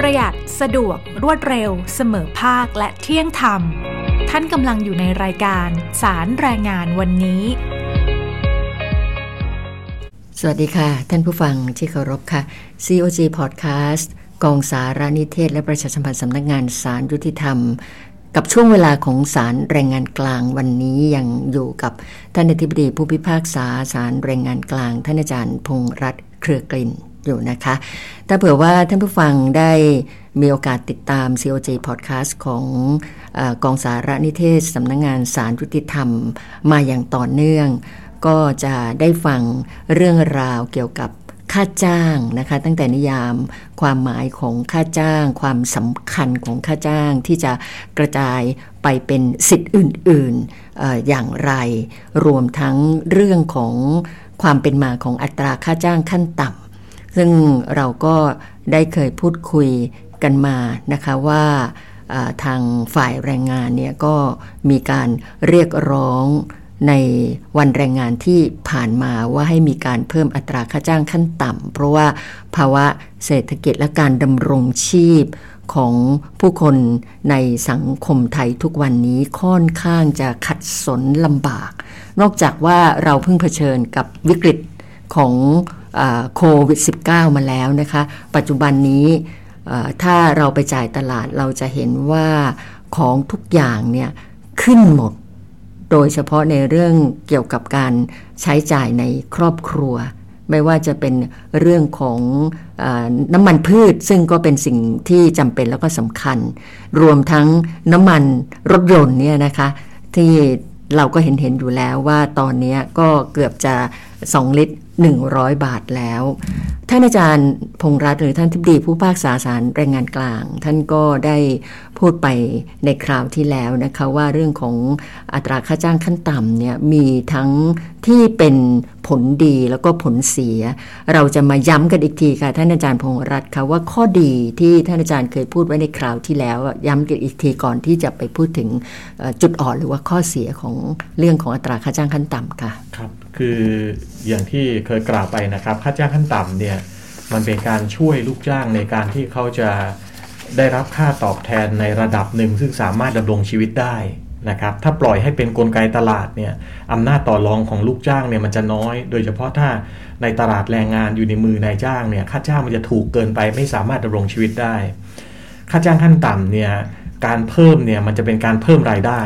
ประหยัดสะดวก รวดเร็ว เสมอภาคและเที่ยงธรรม ท่านกำลังอยู่ในรายการสารแรงงานวันนี้ สวัสดีค่ะ ท่านผู้ฟังที่เคารพค่ะ COG Podcast กองสารนิเทศ และประชาสัมพันธ์สำนักงานสารยุติธรรม กับช่วงเวลาของสารแรงงานกลางวันนี้ยังอยู่กับท่านอธิบดีผู้พิพากษาสารแรงงานกลาง ท่านอาจารย์พงษ์รัตน์เครือกลิ่น อยู่นะคะ ถ้าเผื่อว่าท่านผู้ฟังได้มีโอกาสติดตาม COJ Podcast ของอกองสารนิเทศสำนักงงานสารยุติธรรมมาอย่างต่อเนื่อง ก็จะได้ฟังเรื่องราวเกี่ยวกับค่าจ้างนะคะ ตั้งแต่นิยามความหมายของค่าจ้าง ความสำคัญของค่าจ้างที่จะกระจายไปเป็นสิทธิ์อื่นๆออย่างไร รวมทั้งเรื่องของความเป็นมาของอัตราค่าจ้างขั้นต่ำ ซึ่งเราก็ได้เคยพูดคุยกันมานะคะว่าทางฝ่ายแรงงานเนี่ยก็มีการเรียกร้องในวันแรงงานที่ผ่านมาว่าให้มีการเพิ่มอัตราค่าจ้างขั้นต่ำเพราะว่าภาวะเศรษฐกิจและการดำรงชีพของผู้คนในสังคมไทยทุกวันนี้ค่อนข้างจะขัดสนลำบาก นอกจากว่าเราเพิ่งเผชิญกับวิกฤตของ โควิด -19 มาแล้วนะคะ ปัจจุบันนี้ถ้าเราไปจ่ายตลาดเราจะเห็นว่าของทุกอย่างเนี่ยขึ้นหมด โดยเฉพาะในเรื่องเกี่ยวกับการใช้จ่ายในครอบครัว ไม่ว่าจะเป็นเรื่องของอน้ำมันพืช ซึ่งก็เป็นสิ่งที่จำเป็นแล้วก็สำคัญ รวมทั้งน้ำมันรถยนต์เนี่ยนะคะที่เราก็เห็นเห็นอยู่แล้วว่าตอนนี้ก็เกือบจะ 2 ลิตร 100 บาทแล้ว ท่านอาจารย์พงรัตน์หรือท่านทิบดีผู้ภาคษาสารแรงงานกลาง ท่านก็ได้พูดไปในคราวที่แล้วนะคะว่าเรื่องของอัตราค่าจ้างขั้นต่ำเนี่ยมีทั้งที่เป็นผลดีแล้วก็ผลเสีย เราจะมาย้ำกันอีกทีค่ะท่านอาจารย์พงรัตน์ค่ะว่าข้อดีที่ท่านอาจารย์เคยพูดไว้ในคราวที่แล้ว ย้ำกันอีกทีก่อนที่จะไปพูดถึงจุดอ่อนหรือว่าข้อเสียของเรื่องของอัตราค่าจ้างขั้นต่ำค่ะครับคืออย่างที่เคยกล่าวไปนะครับ ค่าจ้างขั้นต่ำเนี่ยมันเป็นการช่วยลูกจ้างในการที่เขาจะ ได้รับค่าตอบแทนในระดับหนึ่ง ซึ่งสามารถดำรงชีวิตได้นะครับถ้าปล่อยให้เป็นนกลไกตลาดเนี่ยอำนาจต่อรองของลูกจ้างเนี่ยมันจะน้อย โดยเฉพาะถ้าในตลาดแรงงานอยู่ในมือนายจ้างเนี่ยค่าจ้างมันจะถูกเกินไปไม่สามารถดำรงชีวิตได้ ค่าจ้างขั้นต่ำเนี่ยการเพิ่มเนี่ยมันจะเป็นการเพิ่มรายได้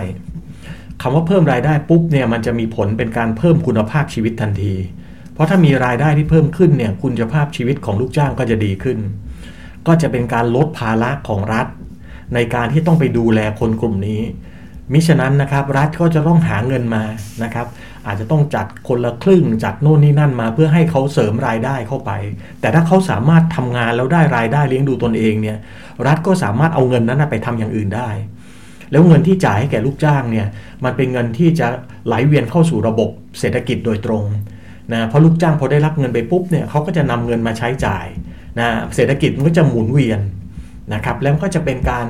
คำว่าเพิ่มรายได้ปุ๊บเนี่ยมันจะมีผลเป็นการเพิ่มคุณภาพชีวิตทันที เพราะถ้ามีรายได้ที่เพิ่มขึ้นเนี่ยคุณภาพชีวิตของลูกจ้างก็จะดีขึ้น ก็จะเป็นการลดภาระของรัฐ ในการที่ต้องไปดูแลคนกลุ่มนี้ มิฉะนั้นนะครับรัฐก็จะต้องหาเงินมานะครับ อาจจะต้องจัดคนละครึ่งจัดโน่นนี่นั่นมา เพื่อให้เขาเสริมรายได้เข้าไป แต่ถ้าเขาสามารถทำงานแล้วได้รายได้เลี้ยงดูตนเองเนี่ยรัฐก็สามารถเอาเงินนั้นไปทำอย่างอื่นได้แล้วเงินที่จ่ายให้แก่ลูกจ้างเนี่ยมันเป็นเงินที่จะไหลเวียนเข้าสู่ระบบเศรษฐกิจโดยตรงนะเพราะลูกจ้างพอได้รับเงินไปปุ๊บเนี่ยเขาก็จะนำเงินมาใช้จ่าย นะเศรษฐกิจมันก็จะหมุนเวียนนะครับแล้วก็จะเป็นการ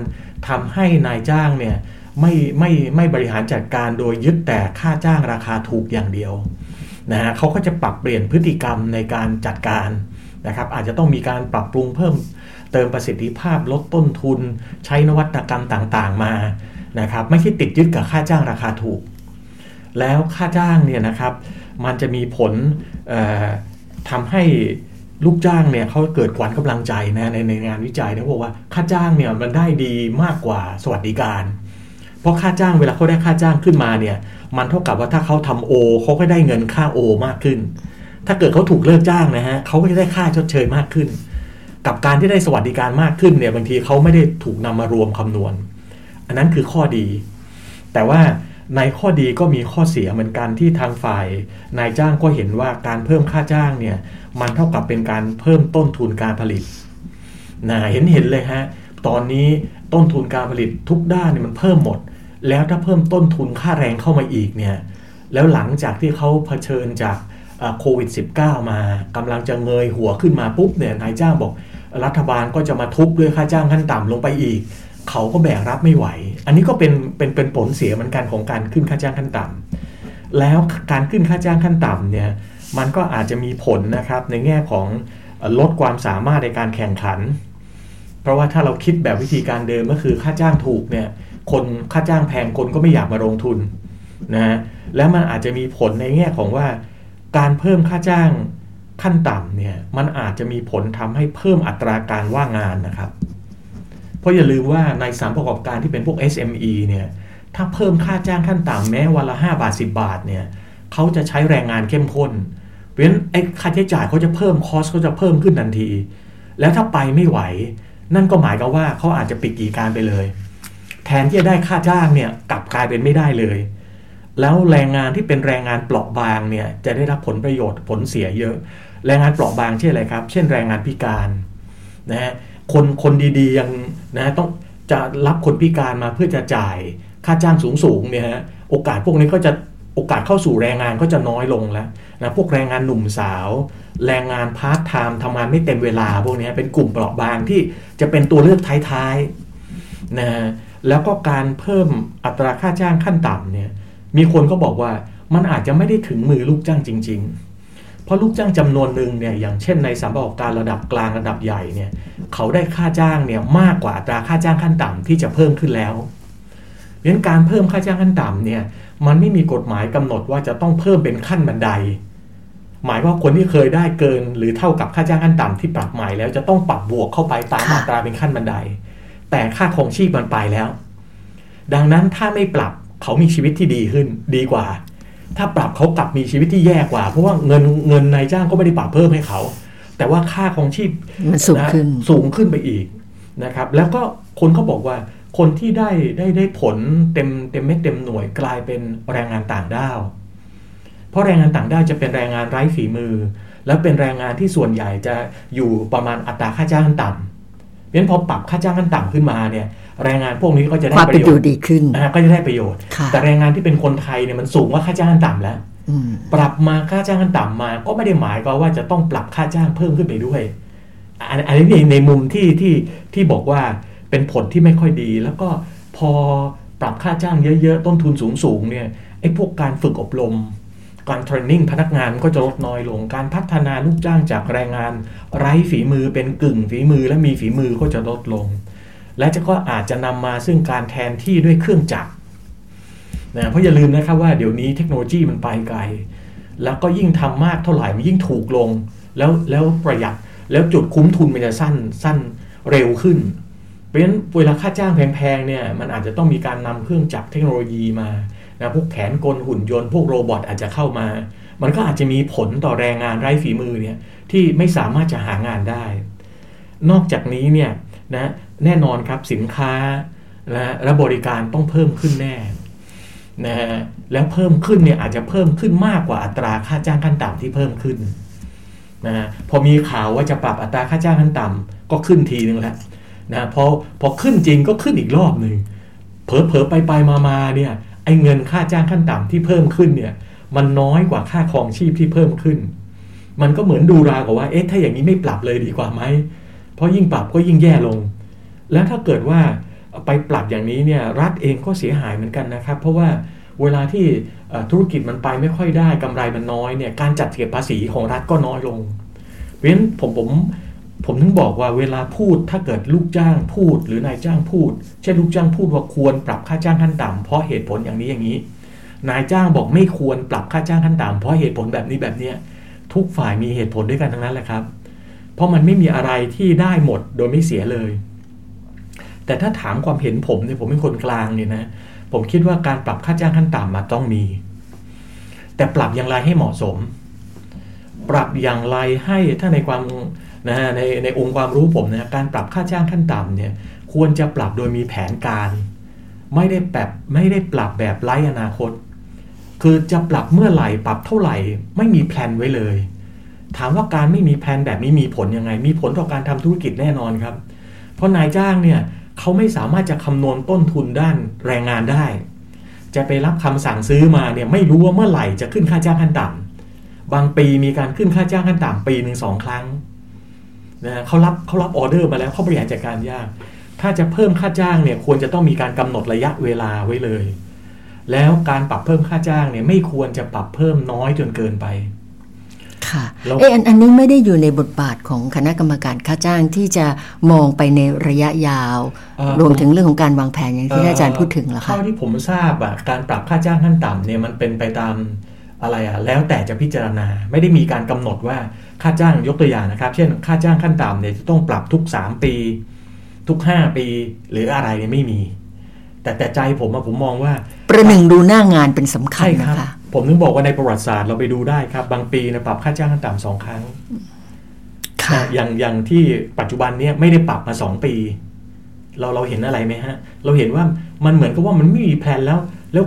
ทำให้นายจ้างเนี่ยไม่ไม่ไม่บริหารจัดการโดยยึดแต่ค่าจ้างราคาถูกอย่างเดียวนะฮะเขาก็จะปรับเปลี่ยนพฤติกรรมในการจัดการนะครับอาจจะต้องมีการปรับปรุงเพิ่มเติมประสิทธิภาพลดต้นทุน ใช้นวัตกรรมต่างๆมานะครับไม่ใช่ติดยึดกับค่าจ้างราคาถูก แล้วค่าจ้างเนี่ยนะครับมันจะมีผลทำให้ ลูกจ้างเนี่ยเขาเกิดขวัญกำลังใจนะในในงานวิจัยเนะบอกว่าค่าจ้างเนี่ยมันได้ดีมากกว่าสวัสดิการ เพราะค่าจ้างเวลาเขาได้ค่าจ้างขึ้นมาเนี่ยมันเท่ากับว่าถ้าเขาทำโอเขาก็ได้เงินค่าโอมากขึ้น ถ้าเกิดเขาถูกเลิกจ้างนะฮะเขาก็จะได้ค่าชดเชยมากขึ้น กับการที่ได้สวัสดิการมากขึ้นเนี่ยบางทีเขาไม่ได้ถูกนำมารวมคำนวณ อันนั้นคือข้อดี แต่ว่าในข้อดีก็มีข้อเสียเหมือนกันที่ทางฝ่าย นายจ้างก็เห็นว่าการเพิ่มค่าจ้างเนี่ย มันเท่ากับเป็นการเพิ่มต้นทุนการผลิตนะเห็นเห็นเลยฮะ ตอนนี้ต้นทุนการผลิตทุกด้านเนี่ยมันเพิ่มหมด แล้วถ้าเพิ่มต้นทุนค่าแรงเข้ามาอีกเนี่ย แล้วหลังจากที่เขาเผชิญจากโควิด -19 มากำลังจะเงยหัวขึ้นมาปุ๊บเนี่ยนายจ้างบอกรัฐบาลก็จะมาทุบด้วยค่าจ้างขั้นต่ำลงไปอีก เขาก็แบกรับไม่ไหว อันนี้ก็เป็นเป็นเป็นผลเสียเหมือนกันของการขึ้นค่าจ้างขั้นต่ำแล้วการขึ้นค่าจ้างขั้นต่ำเนี่ย มันก็อาจจะมีผลนะครับในแง่ของลดความสามารถในการแข่งขัน เพราะว่าถ้าเราคิดแบบวิธีการเดิมก็คือค่าจ้างถูกเนี่ยคนค่าจ้างแพงคนก็ไม่อยากมาลงทุนนะฮะแล้วมันอาจจะมีผลในแง่ของว่า การเพิ่มค่าจ้างขั้นต่ำเนี่ยมันอาจจะมีผลทำให้เพิ่มอัตราการว่างงานนะครับ เพราะอย่าลืมว่าในสามประกอบการที่เป็นพวก SME เนี่ยถ้าเพิ่มค่าจ้างขั้นต่ำแม้วันละ 5 บาท 10 บาทเนี่ยเขาจะใช้แรงงานเข้มข้น ราะฉะนั้นไอ้ค่าใช้จ่ายเขาจะเพิ่มคอสเขาจะเพิ่มขึ้นทันที แล้วถ้าไปไม่ไหว นั่นก็หมายกับว่าเขาอาจจะปิดกิจการไปเลย แทนที่จะได้ค่าจ้างเนี่ยกลับกลายเป็นไม่ได้เลย แล้วแรงงานที่เป็นแรงงานเปราะบางเนี่ยจะได้รับผลประโยชน์ผลเสียเยอะ แรงงานเปราะบางเช่นอะไรครับ เช่นแรงงานพิการนะฮะคนคนดีๆยังนะต้องจะรับคนพิการมาเพื่อจะจ่ายค่าจ้างสูงๆเนี่ยฮะโอกาสพวกนี้ก็จะ โอกาสเข้าสู่แรงงานก็จะน้อยลงแล้วนะพวกแรงงานหนุ่มสาว แรงงานพาร์ทไทม์ทำงานไม่เต็มเวลา พวกนี้เป็นกลุ่มเปราะบางที่จะเป็นตัวเลือกท้ายๆนะแล้วก็การเพิ่มอัตราค่าจ้างขั้นต่ำเนี่ยมีคนก็บอกว่ามันอาจจะไม่ได้ถึงมือลูกจ้างจริง ๆ เพราะลูกจ้างจำนวนหนึ่งเนี่ยอย่างเช่นในสถานประกอบการระดับกลางระดับใหญ่เนี่ยเขาได้ค่าจ้างเนี่ยมากกว่าอัตราค่าจ้างขั้นต่ำที่จะเพิ่มขึ้นแล้วเพราะฉะนั้นการเพิ่มค่าจ้างขั้นต่ำเนี่ย มันไม่มีกฎหมายกำหนดว่าจะต้องเพิ่มเป็นขั้นบันได หมายว่าคนที่เคยได้เกิน หรือเท่ากับค่าจ้างขั้นต่ำที่ปรับใหม่แล้วจะต้องปรับบวกเข้าไปตามอัตราเป็นขั้นบันได แต่ค่าครองชีพมันไปแล้ว ดังนั้นถ้าไม่ปรับเขามีชีวิตที่ดีขึ้นดีกว่า ถ้าปรับเขากลับมีชีวิตที่แย่กว่า เพราะว่าเงินเงินนายจ้างก็ไม่ได้ปรับเพิ่มให้เขา แต่ว่าค่าครองชีพมันสูงขึ้นนะสูงขึ้นไปอีกนะครับ แล้วก็คนเขาบอกว่า คนที่ได้ได้ได้ผลเต็มเต็มเม็ดเต็มหน่วยกลายเป็นแรงงานต่างด้าว เพราะแรงงานต่างด้าวจะเป็นแรงงานไร้ฝีมือ แล้วเป็นแรงงานที่ส่วนใหญ่จะอยู่ประมาณอัตราค่าจ้างขั้นต่ำเพราะฉะนั้นพอปรับค่าจ้างขั้นต่ำขึ้นมาเนี่ยแรงงานพวกนี้ก็จะได้ความปเป็นระอโยยู่ชน์ดีขึ้นอ่าก็จะได้ประโยชน์ค่ะแต่แรงงานที่เป็นคนไทยเนี่ยมันสูงกว่าค่าจ้างขั้นต่ำแล้วอืมปรับมาค่าจ้างขั้นต่ำมา ก็ไม่ได้หมายความว่าจะต้องปรับค่าจ้างเพิ่มขึ้นไปด้วย อันอันนี้ในในมุมที่ที่ที่บอกว่า เป็นผลที่ไม่ค่อยดี แล้วก็พอปรับค่าจ้างเยอะ ๆ ต้นทุนสูงๆเนี่ยไอ้พวกการฝึกอบรม การเทรนนิ่งพนักงานก็จะลดน้อยลง การพัฒนาลูกจ้างจากแรงงาน ไร้ฝีมือเป็นกึ่งฝีมือและมีฝีมือก็จะลดลง และจะก็อาจจะนำมาซึ่งการแทนที่ด้วยเครื่องจักรนะเพราะอย่าลืมนะครับว่าเดี๋ยวนี้เทคโนโลยีมันไปไกล แล้วก็ยิ่งทำมากเท่าไหร่มันยิ่งถูกลง แล้วแล้วประหยัดแล้วจุดคุ้มทุนมันจะสั้นสั้นเร็วขึ้น เพราะฉะนั้นเวลาค่าจ้างแพงๆเนี่ยมันอาจจะต้องมีการนำเครื่องจักรเทคโนโลยีมานะพวกแขนกลหุ่นยนต์พวกโรบอทอาจจะเข้ามา มันก็อาจจะมีผลต่อแรงงานไร้ฝีมือเนี่ยที่ไม่สามารถจะหางานได้ นอกจากนี้เนี่ยนะแน่นอนครับสินค้านะและบริการต้องเพิ่มขึ้นแน่นะฮะแล้วเพิ่มขึ้นเนี่ยอาจจะเพิ่มขึ้นมากกว่าอัตราค่าจ้างขั้นต่ำที่เพิ่มขึ้นนะฮะพอมีข่าวว่าจะปรับอัตราค่าจ้างขั้นต่ำก็ขึ้นทีนึงแล้ว นะพอพอขึ้นจริงก็ขึ้นอีกรอบหนึ่งเผลอเผลอไปไปมามาเนี่ยไอ้เงินค่าจ้างขั้นต่ำที่เพิ่มขึ้นเนี่ยมันน้อยกว่าค่าครองชีพที่เพิ่มขึ้น มันก็เหมือนดูรากับว่าเอ๊ะถ้าอย่างนี้ไม่ปรับเลยดีกว่าไหมเพราะยิ่งปรับก็ยิ่งแย่ลง แล้วถ้าเกิดว่าไปปรับอย่างนี้เนี่ยรัฐเองก็เสียหายเหมือนกันนะครับ เพราะว่าเวลาที่ธุรกิจมันไปไม่ค่อยได้กำไรมันน้อยเนี่ยการจัดเก็บภาษีของรัฐก็น้อยลง เพราะฉะนั้นผมผม ผมถึงบอกว่าเวลาพูดถ้าเกิดลูกจ้างพูดหรือนายจ้างพูด เช่นลูกจ้างพูดว่าควรปรับค่าจ้างขั้นต่ำเพราะเหตุผลอย่างนี้อย่างนี้ นายจ้างบอกไม่ควรปรับค่าจ้างขั้นต่ำเพราะเหตุผลแบบนี้แบบเนี้ยทุกฝ่ายมีเหตุผลด้วยกันทั้งนั้นแหละครับ เพราะมันไม่มีอะไรที่ได้หมดโดยไม่เสียเลย แต่ถ้าถามความเห็นผมเนี่ยผมเป็นคนกลางเนี่ยนะผมคิดว่าการปรับค่าจ้างขั้นต่ำมาต้องมี แต่ปรับอย่างไรให้เหมาะสม ปรับอย่างไรให้ถ้าในความ นะฮะในในองค์ความรู้ผมนะการปรับค่าจ้างขั้นต่ำเนี่ยควรจะปรับโดยมีแผนการ ไม่ได้แบบไม่ได้ปรับแบบไร้อนาคต คือจะปรับเมื่อไหร่ปรับเท่าไหร่ไม่มี plan ไว้เลย ถามว่าการไม่มีแผนแบบนี้มีผลยังไง มีผลต่อการทำธุรกิจแน่นอนครับ เพราะนายจ้างเนี่ยเขาไม่สามารถจะคำนวณต้นทุนด้านแรงงานได้ จะไปรับคำสั่งซื้อมาเนี่ยไม่รู้ว่าเมื่อไหร่จะขึ้นค่าจ้างขั้นต่ำบางปีมีการขึ้นค่าจ้างขั้นต่ำปีหนึ่งสองครั้ง นะเขารับเขารับออเดอร์มาแล้วเขาบริหารจัดการยาก ถ้าจะเพิ่มค่าจ้างเนี่ยควรจะต้องมีการกำหนดระยะเวลาไว้เลย แล้วการปรับเพิ่มค่าจ้างเนี่ยไม่ควรจะปรับเพิ่มน้อยจนเกินไปค่ะแล้วเอะอันอันนี้ไม่ได้อยู่ในบทบาทของคณะกรรมการค่าจ้างที่จะมองไปในระยะยาวเอ่อรวมถึงเรื่องของการวางแผนอย่างที่อาจารย์พูดถึงเหรอคะเท่าที่ผมทราบอะการปรับค่าจ้างขั้นต่ำเนี่ยมันเป็นไปตามอะไรอะแล้วแต่จะพิจารณาไม่ได้มีการกำหนดว่า ค่าจ้างยกตัวอย่างนะครับ เช่น ค่าจ้างขั้นต่ำเนี่ยจะต้องปรับทุก 3 ปี ทุก 5 ปี หรืออะไรเนี่ยไม่มี แต่แต่ใจผมอะผมมองว่า ประหนึ่งดูหน้างานเป็นสำคัญใช่คนะรับคะผมถึงบอกว่าในประวัติศาสตร์เราไปดูได้ครับ บางปีเนยปรับค่าจ้างขั้นต่ำสองครั้งค่ะอย่างอย่างที่ปัจจุบันเนี่ยไม่ได้ปรับมาสองปี เราเราเห็นอะไรไหมฮะ เราเห็นว่ามันเหมือนกับว่ามันไม่มีแผนแล้ว แล้ว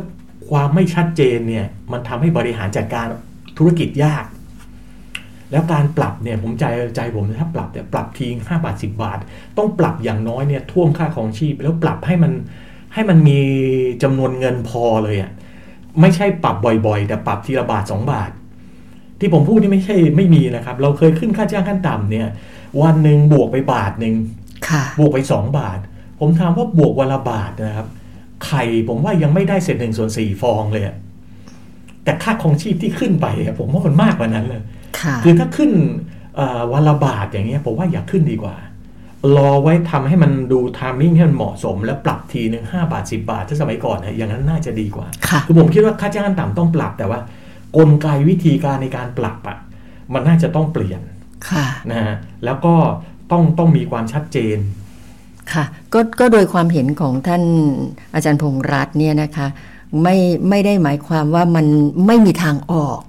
ความไม่ชัดเจนเนี่ย มันทำให้บริหารจัดการธุรกิจยาก แล้วการปรับเนี่ยผมใจใจผมถ้าปรับเนี่ยปรับทีห้าบาทสิบาท ต้องปรับอย่างน้อยเนี่ยท่วมค่าของชีพ แล้วปรับให้มันให้มันมีจำนวนเงินพอเลยอะ่ะไม่ใช่ปรับบ่อยๆ แต่ปรับทีละบาทสองบาท ที่ผมพูดนี่ไม่ใช่ไม่มีนะครับ เราเคยขึ้นค่าจ้างขั้นต่ำเนี่ย วันหนึ่งบวกไปบาทหนึ่งค่ะบวกไป 2 บาท ผมถามว่าบวกวันละบาทนะครับ ไข่ผมว่ายังไม่ได้เศษหนึ่งส่วนสี่ฟองเลยอะแต่ค่าครองชีพที่ขึ้นไปอะผมว่ามันมากกว่านั้นเลย ค่ะคือถ้าขึ้นเอ่อวันละบาทอย่างเงี้ยผมว่าอย่าขึ้นดีกว่า รอไว้ทำให้มันดูทามมิ่งให้มันเหมาะสม แล้วปรับทีหนึ่งห้าบาทสิบาทถ้าสมัยก่อนนะอย่างนั้นน่าจะดีกว่าค่ะคือผมคิดว่าค่าจ้างขั้นต่ำต้องปรับแต่ว่า กลไกวิธีการในการปรับอะมันน่าจะต้องเปลี่ยนค่ะนะฮะแล้วก็ต้องต้องมีความชัดเจนค่ะก็ก็โดยความเห็นของท่านอาจารย์พงษ์รัตน์เนี่ยนะคะไม่ไม่ได้หมายความว่ามันไม่มีทางออก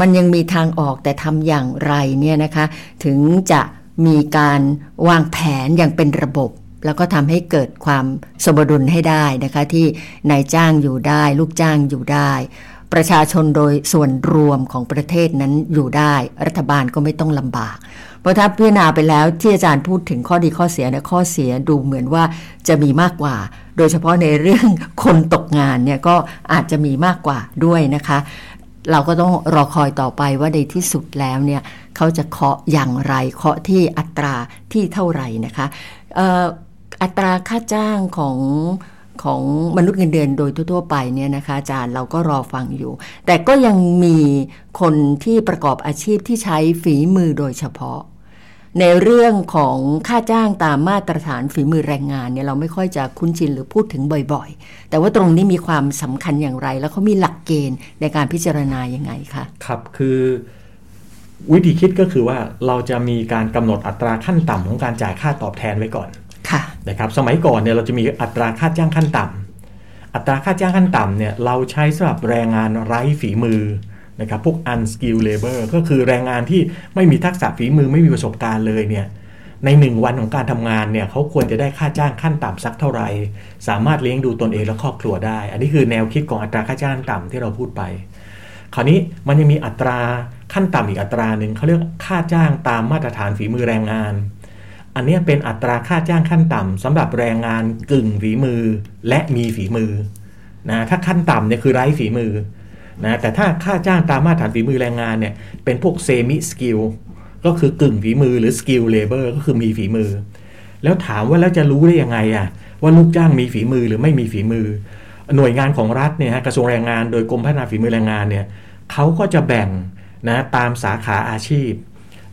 มันยังมีทางออกแต่ทำอย่างไรเนี่ยนะคะ ถึงจะมีการวางแผนอย่างเป็นระบบ แล้วก็ทำให้เกิดความสมดุลให้ได้นะคะ ที่นายจ้างอยู่ได้ ลูกจ้างอยู่ได้ ประชาชนโดยส่วนรวมของประเทศนั้นอยู่ได้ รัฐบาลก็ไม่ต้องลำบากเพราะถ้าพิจารณาไปแล้วที่อาจารย์พูดถึงข้อดีข้อเสียเนี่ยข้อเสียดูเหมือนว่าจะมีมากกว่า โดยเฉพาะในเรื่องคนตกงานเนี่ยก็อาจจะมีมากกว่าด้วยนะคะ เราก็ต้องรอคอยต่อไปว่าในที่สุดแล้วเนี่ยเขาจะเคาะอย่างไรเคาะที่อัตราที่เท่าไหร่นะคะอัตราค่าจ้างของของมนุษย์เงินเดือนโดยทั่วๆไปเนี่ยนะคะอาจารย์เราก็รอฟังอยู่ แต่ก็ยังมีคนที่ประกอบอาชีพที่ใช้ฝีมือโดยเฉพาะ ในเรื่องของค่าจ้างตามมาตรฐานฝีมือแรงงานเนี่ยเราไม่ค่อยจะคุ้นชินหรือพูดถึงบ่อยๆ แต่ว่าตรงนี้มีความสำคัญอย่างไร แล้วเขามีหลักเกณฑ์ในการพิจารณายังไงคะครับคือวิธีคิดก็คือว่าเราจะมีการกำหนดอัตราขั้นต่ำของการจ่ายค่าตอบแทนไว้ก่อนค่ะนะครับสมัยก่อนเนี่ยเราจะมีอัตราค่าจ้างขั้นต่ำอัตราค่าจ้างขั้นต่ำเนี่ยเราใช้สำหรับแรงงานไร้ฝีมือ นะครับพวก unskilled labor ก็คือแรงงานที่ไม่มีทักษะฝีมือไม่มีประสบการณ์เลยเนี่ยในหนึ่งวันของการทำงานเนี่ยเขาควรจะได้ค่าจ้างขั้นต่ำสักเท่าไหร่ สามารถเลี้ยงดูตนเองและครอบครัวได้ อันนี้คือแนวคิดของอัตราค่าจ้างต่ำที่เราพูดไป คราวนี้มันยังมีอัตราขั้นต่ำอีกอัตราหนึ่งเขาเรียกค่าจ้างตามมาตรฐานฝีมือแรงงาน อันนี้เป็นอัตราค่าจ้างขั้นต่ำสำหรับแรงงานกึ่งฝีมือและมีฝีมือนะถ้าขั้นต่ำเนี่ยคือไร้ฝีมือ นะแต่ถ้าค่าจ้างตามมาตรฐานฝีมือแรงงานเนี่ยเป็นพวก semi-skill ก็คือกึ่งฝีมือหรือ skill labour ก็คือมีฝีมือ แล้วถามว่าแล้วจะรู้ได้ยังไงอะว่าลูกจ้างมีฝีมือหรือไม่มีฝีมือ หน่วยงานของรัฐเนี่ยฮะกระทรวงแรงงานโดยกรมพัฒนาฝีมือแรงงานเนี่ยเขาก็จะแบ่งนะตามสาขาอาชีพ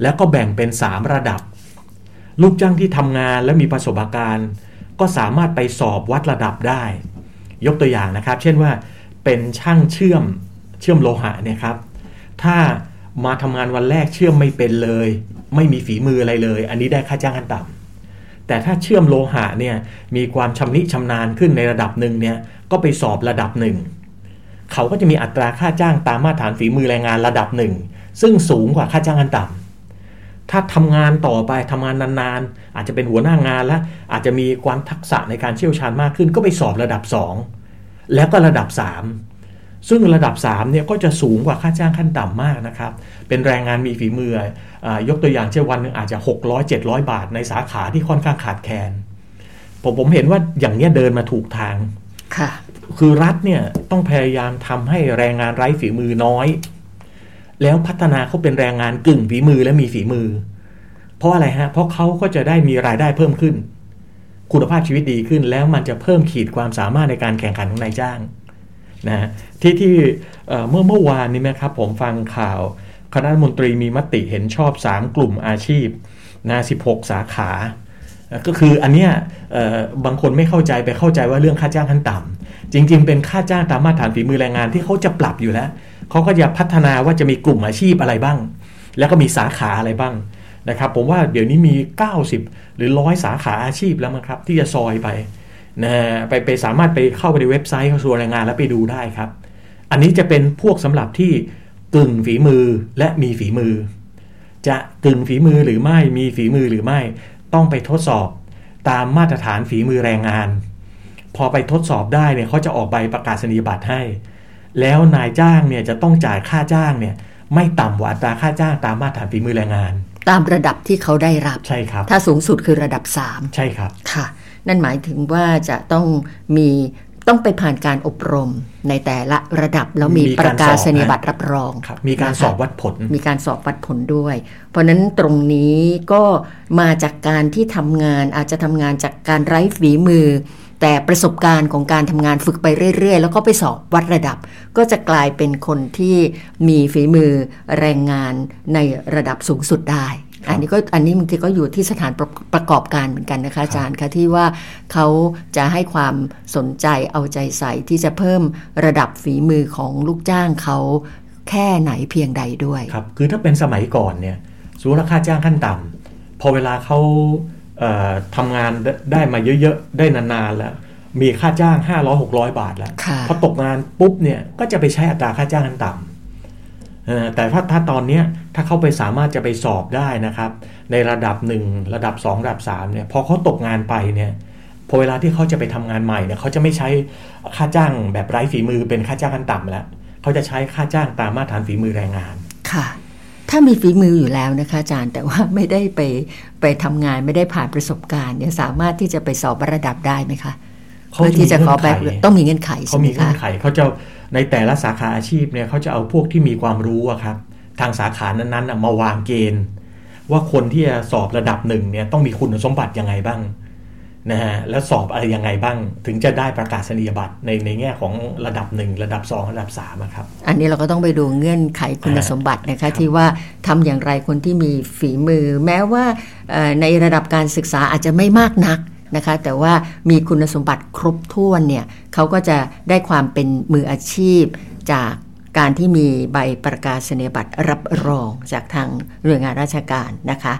แล้วก็แบ่งเป็น 3 ระดับ ลูกจ้างที่ทำงานและมีประสบการณ์ ก็สามารถไปสอบวัดระดับได้ ยกตัวอย่างนะครับ เช่นว่าเป็นช่างเชื่อม เชื่อมโลหะเนี่ยครับ ถ้ามาทำงานวันแรกเชื่อมไม่เป็นเลย ไม่มีฝีมืออะไรเลย อันนี้ได้ค่าจ้างขั้นต่ำแต่ถ้าเชื่อมโลหะเนี่ยมีความชำนิชำนาญขึ้นในระดับหนึ่งเนี่ยก็ไปสอบระดับหนึ่งเขาก็จะมีอัตราค่าจ้างตามมาตรฐานฝีมือแรงงานระดับหนึ่งซึ่งสูงกว่าค่าจ้างขั้นต่ำถ้าทำงานต่อไปทำงานนานๆ อาจจะเป็นหัวหน้างานแล้วอาจจะมีความทักษะในการเชี่ยวชาญมากขึ้น ก็ไปสอบระดับ 2 แล้วก็ระดับ 3 ซึ่งระดับ3เนี่ยก็จะสูงกว่าค่าจ้างขั้นต่ำมากนะครับ เป็นแรงงานมีฝีมืออายกตัวอย่างเช่นวันหนึ่งอาจจะ 600 700 บาทในสาขาที่ค่อนข้างขาดแคลนผมผมเห็นว่าอย่างเนี้ยเดินมาถูกทางค่ะคือรัฐเนี่ยต้องพยายามทำให้แรงงานไร้ฝีมือน้อย แล้วพัฒนาเขาเป็นแรงงานกึ่งฝีมือและมีฝีมือ เพราะอะไรฮะ เพราะเขาก็จะได้มีรายได้เพิ่มขึ้น คุณภาพชีวิตดีขึ้นแล้วมันจะเพิ่มขีดความสามารถในการแข่งขันของนายจ้าง นะที่ที่เมื่อเมื่อวานนี้นะครับผมฟังข่าว คณะมนตรีมีมติเห็นชอบ 3 กลุ่มอาชีพนะ16 สาขา ก็คืออันเนี้ยบางคนไม่เข้าใจไปเข้าใจว่าเรื่องค่าจ้างขั้นต่ำจริง ๆ เป็นค่าจ้างตามมาตรฐานฝีมือแรงงานที่เขาจะปรับอยู่แล้วเขาก็จะพัฒนาว่าจะมีกลุ่มอาชีพอะไรบ้าง แล้วก็มีสาขาอะไรบ้างนะครับผมว่าเดี๋ยวนี้มี 90 หรือร้อยสาขาอาชีพแล้วมั้งครับที่จะซอยไป นะไปไปสามารถไปเข้าไปในเว็บไซต์กระทรวงแรงงานแล้วไปดูได้ครับ อันนี้จะเป็นพวกสำหรับที่กึ่งฝีมือและมีฝีมือ จะกึ่งฝีมือหรือไม่มีฝีมือหรือไม่ ต้องไปทดสอบตามมาตรฐานฝีมือแรงงาน พอไปทดสอบได้เนี่ยเขาจะออกใบประกาศนียบัตรให้ แล้วนายจ้างเนี่ยจะต้องจ่ายค่าจ้างเนี่ยไม่ต่ำกว่าอัตราค่าจ้างตามมาตรฐานฝีมือแรงงาน ตามระดับที่เขาได้รับใช่ครับ ถ้าสูงสุดคือระดับ 3 ใช่ครับค่ะ นั่นหมายถึงว่าจะต้องมีต้องไปผ่านการอบรมในแต่ละระดับ แล้วมีประกาศนียบัตรรับรองมีการสอบวัดผล มีการสอบวัดผลด้วย เพราะนั้นตรงนี้ก็มาจากการที่ทำงานอาจจะทำงานจากการไร้ฝีมือ แต่ประสบการณ์ของการทำงานฝึกไปเรื่อย ๆ แล้วก็ไปสอบวัดระดับ ก็จะกลายเป็นคนที่มีฝีมือแรงงานในระดับสูงสุดได้ อันนี้ก็อันนี้บางทีก็อยู่ที่สถานประประกอบการเหมือนกันนะคะอาจารย์คะที่ว่าเขาจะให้ความสนใจเอาใจใส่ที่จะเพิ่มระดับฝีมือของลูกจ้างเขาแค่ไหนเพียงใดด้วยครับคือถ้าเป็นสมัยก่อนเนี่ยสูราคาจ้างขั้นต่ำพอเวลาเขาเทำงานได้มาเยอะๆ ได้นานๆแล้ว มีค่าจ้าง 500-600 บาทแล้ว พอตกงานปุ๊บเนี่ยก็จะไปใช้อัตราค่าจ้างขั้นต่ำ แต่ถ้าถ้าตอนนี้ถ้าเขาไปสามารถจะไปสอบได้นะครับ ในระดับ 1 ระดับ 2 ระดับ3เนี่ยพอเขาตกงานไปเนี่ยพอเวลาที่เขาจะไปทำงานใหม่เนี่ยเขาจะไม่ใช้ค่าจ้างแบบไร้ฝีมือเป็นค่าจ้างขั้นต่ำแล้วเขาจะใช้ค่าจ้างตามมาตรฐานฝีมือแรงงานค่ะ ถ้ามีฝีมืออยู่แล้วนะคะอาจารย์แต่ว่าไม่ได้ไปไปทำงานไม่ได้ผ่านประสบการณ์เนี่ยสามารถที่จะไปสอบระดับได้ไหมคะ เพื่อที่จะขอแบบต้องมีเงื่อนไขใช่ไหมคะเขามีเงื่อนไขเขาจะในแต่ละสาขาอาชีพเนี่ยเขาจะเอาพวกที่มีความรู้ครับ ทางสาขานั้นๆมาวางเกณฑ์ ว่าคนที่จะสอบระดับหนึ่งเนี่ยต้องมีคุณสมบัติยังไงบ้างนะฮะแล้วสอบอะไรยังไงบ้าง ถึงจะได้ประกาศนียบัตรในในแง่ของระดับหนึ่งระดับ 2 ระดับ3ครับ อันนี้เราก็ต้องไปดูเงื่อนไขคุณสมบัตินะคะที่ว่าทำอย่างไรคนที่มีฝีมือ แม้ว่าในระดับการศึกษาอาจจะไม่มากนัก นะคะ แต่ว่ามีคุณสมบัติครบถ้วนเนี่ยเขาก็จะได้ความเป็นมืออาชีพจากการที่มีใบประกาศนียบัตรรับรองจากทางหน่วยงานราชการนะคะ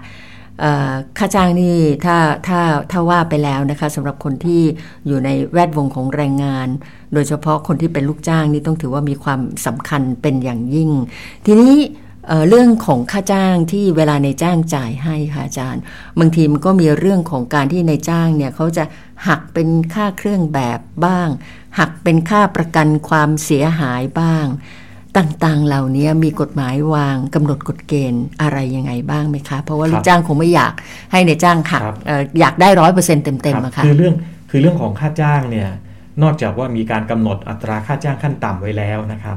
ค่าจ้างนี่ถ้าถ้าถ้าว่าไปแล้วนะคะสำหรับคนที่อยู่ในแวดวงของแรงงาน โดยเฉพาะคนที่เป็นลูกจ้างนี่ต้องถือว่ามีความสำคัญเป็นอย่างยิ่ง ทีนี้ เเรื่องของค่าจ้างที่เวลาในจ้างจ่ายให้ค่ะอาจารย์ บางทีมันก็มีเรื่องของการที่ในจ้างเนี่ยเขาจะหักเป็นค่าเครื่องแบบบ้าง หักเป็นค่าประกันความเสียหายบ้าง ต่างๆเหล่านี้มีกฎหมายวางกำหนดกฎเกณฑ์อะไรยังไงบ้างไหมคะ เพราะว่าลูกจ้างคงไม่อยากให้ในจ้างหักอยากได้ร้อยเปอร์เซ็นต์เต็มๆอะค่ะคือเรื่องคือเรื่องของค่าจ้างเนี่ยนอกจากว่ามีการกำหนดอัตราค่าจ้างขั้นต่ำไว้แล้วนะครับ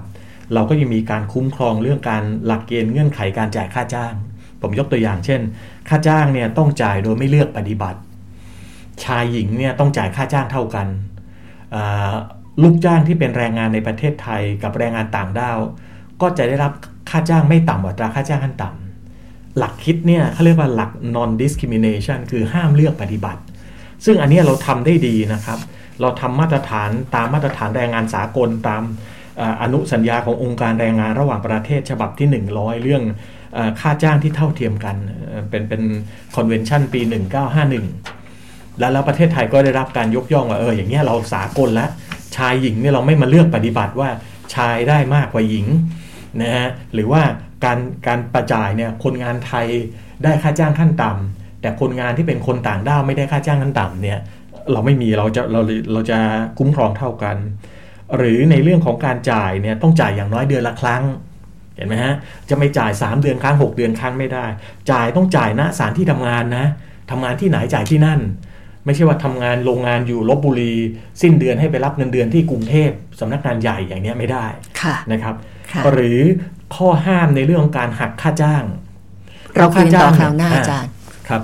เราก็ยังมีการคุ้มครองเรื่องการหลักเกณฑ์เงื่อนไขการจ่ายค่าจ้าง ผมยกตัวอย่างเช่น ค่าจ้างเนี่ยต้องจ่ายโดยไม่เลือกปฏิบัติ ชายหญิงเนี่ยต้องจ่ายค่าจ้างเท่ากัน ลูกจ้างที่เป็นแรงงานในประเทศไทยกับแรงงานต่างด้าว ก็จะได้รับค่าจ้างไม่ต่ำกว่าตราค่าจ้างขั้นต่ำหลักคิดเนี่ยเขาเรียกว่าหลัก non discrimination คือห้ามเลือกปฏิบัติ ซึ่งอันนี้เราทำได้ดีนะครับเราทำมาตรฐานตามมาตรฐานแรงงานสากลตาม อนุสัญญาขององค์การแรงงานระหว่างประเทศฉบับที่ 100 เรื่องค่าจ้างที่เท่าเทียมกัน เป็นเป็นคอนเวนชั่นปี 1951 แล้วแล้วประเทศไทยก็ได้รับการยกย่องว่าเอออย่างเงี้ยเราสากลแล้วชายหญิงเนี่ยเราไม่มาเลือกปฏิบัติว่าชายได้มากกว่าหญิงนะฮะหรือว่าการการประจ่ายเนี่ยคนงานไทยได้ค่าจ้างขั้นต่ำแต่คนงานที่เป็นคนต่างด้าวไม่ได้ค่าจ้างขั้นต่ำเนี่ยเราไม่มีเราจะเราเราจะคุ้มครองเท่ากัน หรือในเรื่องของการจ่ายเนี่ยต้องจ่ายอย่างน้อยเดือนละครั้งเห็นไหมฮะจะไม่จ่าย 3 เดือนครั้ง 6 เดือนครั้งไม่ได้ จ่ายต้องจ่ายณสถานที่ทำงานนะทำงานที่ไหนจ่ายที่นั่น ไม่ใช่ว่าทำงานโรงงานอยู่ลบบุรี สิ้นเดือนให้ไปรับเงินเดือนที่กรุงเทพสำนักงานใหญ่อย่างนี้ไม่ได้นะครับหรือข้อห้ามในเรื่องของการหักค่าจ้างเราคุยต่อคราวหน้าอาจารย์ครับ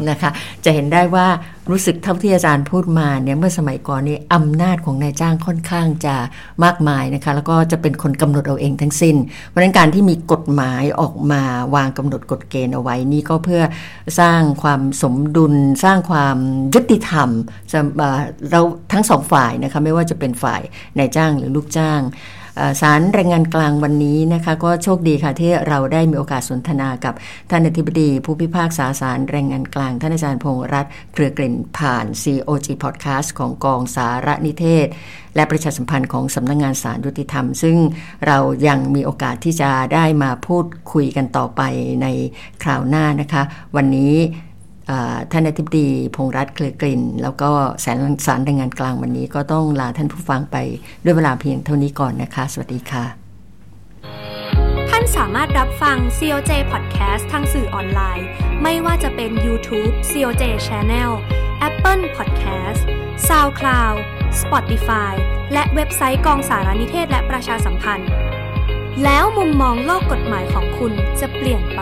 นะคะ จะเห็นได้ว่ารู้สึกเท่าที่อาจารย์พูดมาเนี่ยเมื่อสมัยก่อนนี้อำนาจของนายจ้างค่อนข้างจะมากมายนะคะแล้วก็จะเป็นคนกำหนดเอาเองทั้งสิ้น เพราะฉะนั้นการที่มีกฎหมายออกมาวางกำหนดกฎเกณฑ์เอาไว้นี่ก็เพื่อสร้างความสมดุล สร้างความยุติธรรมเราทั้งสองฝ่ายนะคะไม่ว่าจะเป็นฝ่ายนายจ้างหรือลูกจ้าง ศาลแรงงานกลางวันนี้นะคะก็โชคดีค่ะที่เราได้มีโอกาสสนทนากับท่านอธิบดี ผู้พิพากษาศาลแรงงานกลาง ท่านอาจารย์พงษ์รัตน์เครือกลิ่นผ่าน COG Podcast ของกองสารนิเทศ และประชาสัมพันธ์ของสำนักงงานสารยุติธรรม ซึ่งเรายังมีโอกาสที่จะได้มาพูดคุยกันต่อไปในคราวหน้านะคะ วันนี้ ท่านอธิบดีพงษ์รัตน์เครือกลิ่น แล้วก็สารสารแรงงานกลางวันนี้ก็ต้องลาท่านผู้ฟังไปด้วยเวลาเพียงเท่านี้ก่อนนะคะ สวัสดีค่ะ ท่านสามารถรับฟัง COJ Podcast ทางสื่อออนไลน์ ไม่ว่าจะเป็น YouTube COJ Channel Apple Podcast SoundCloud Spotify และเว็บไซต์กองสารนิเทศและประชาสัมพันธ์ แล้วมุมมองโลกกฎหมายของคุณจะเปลี่ยนไป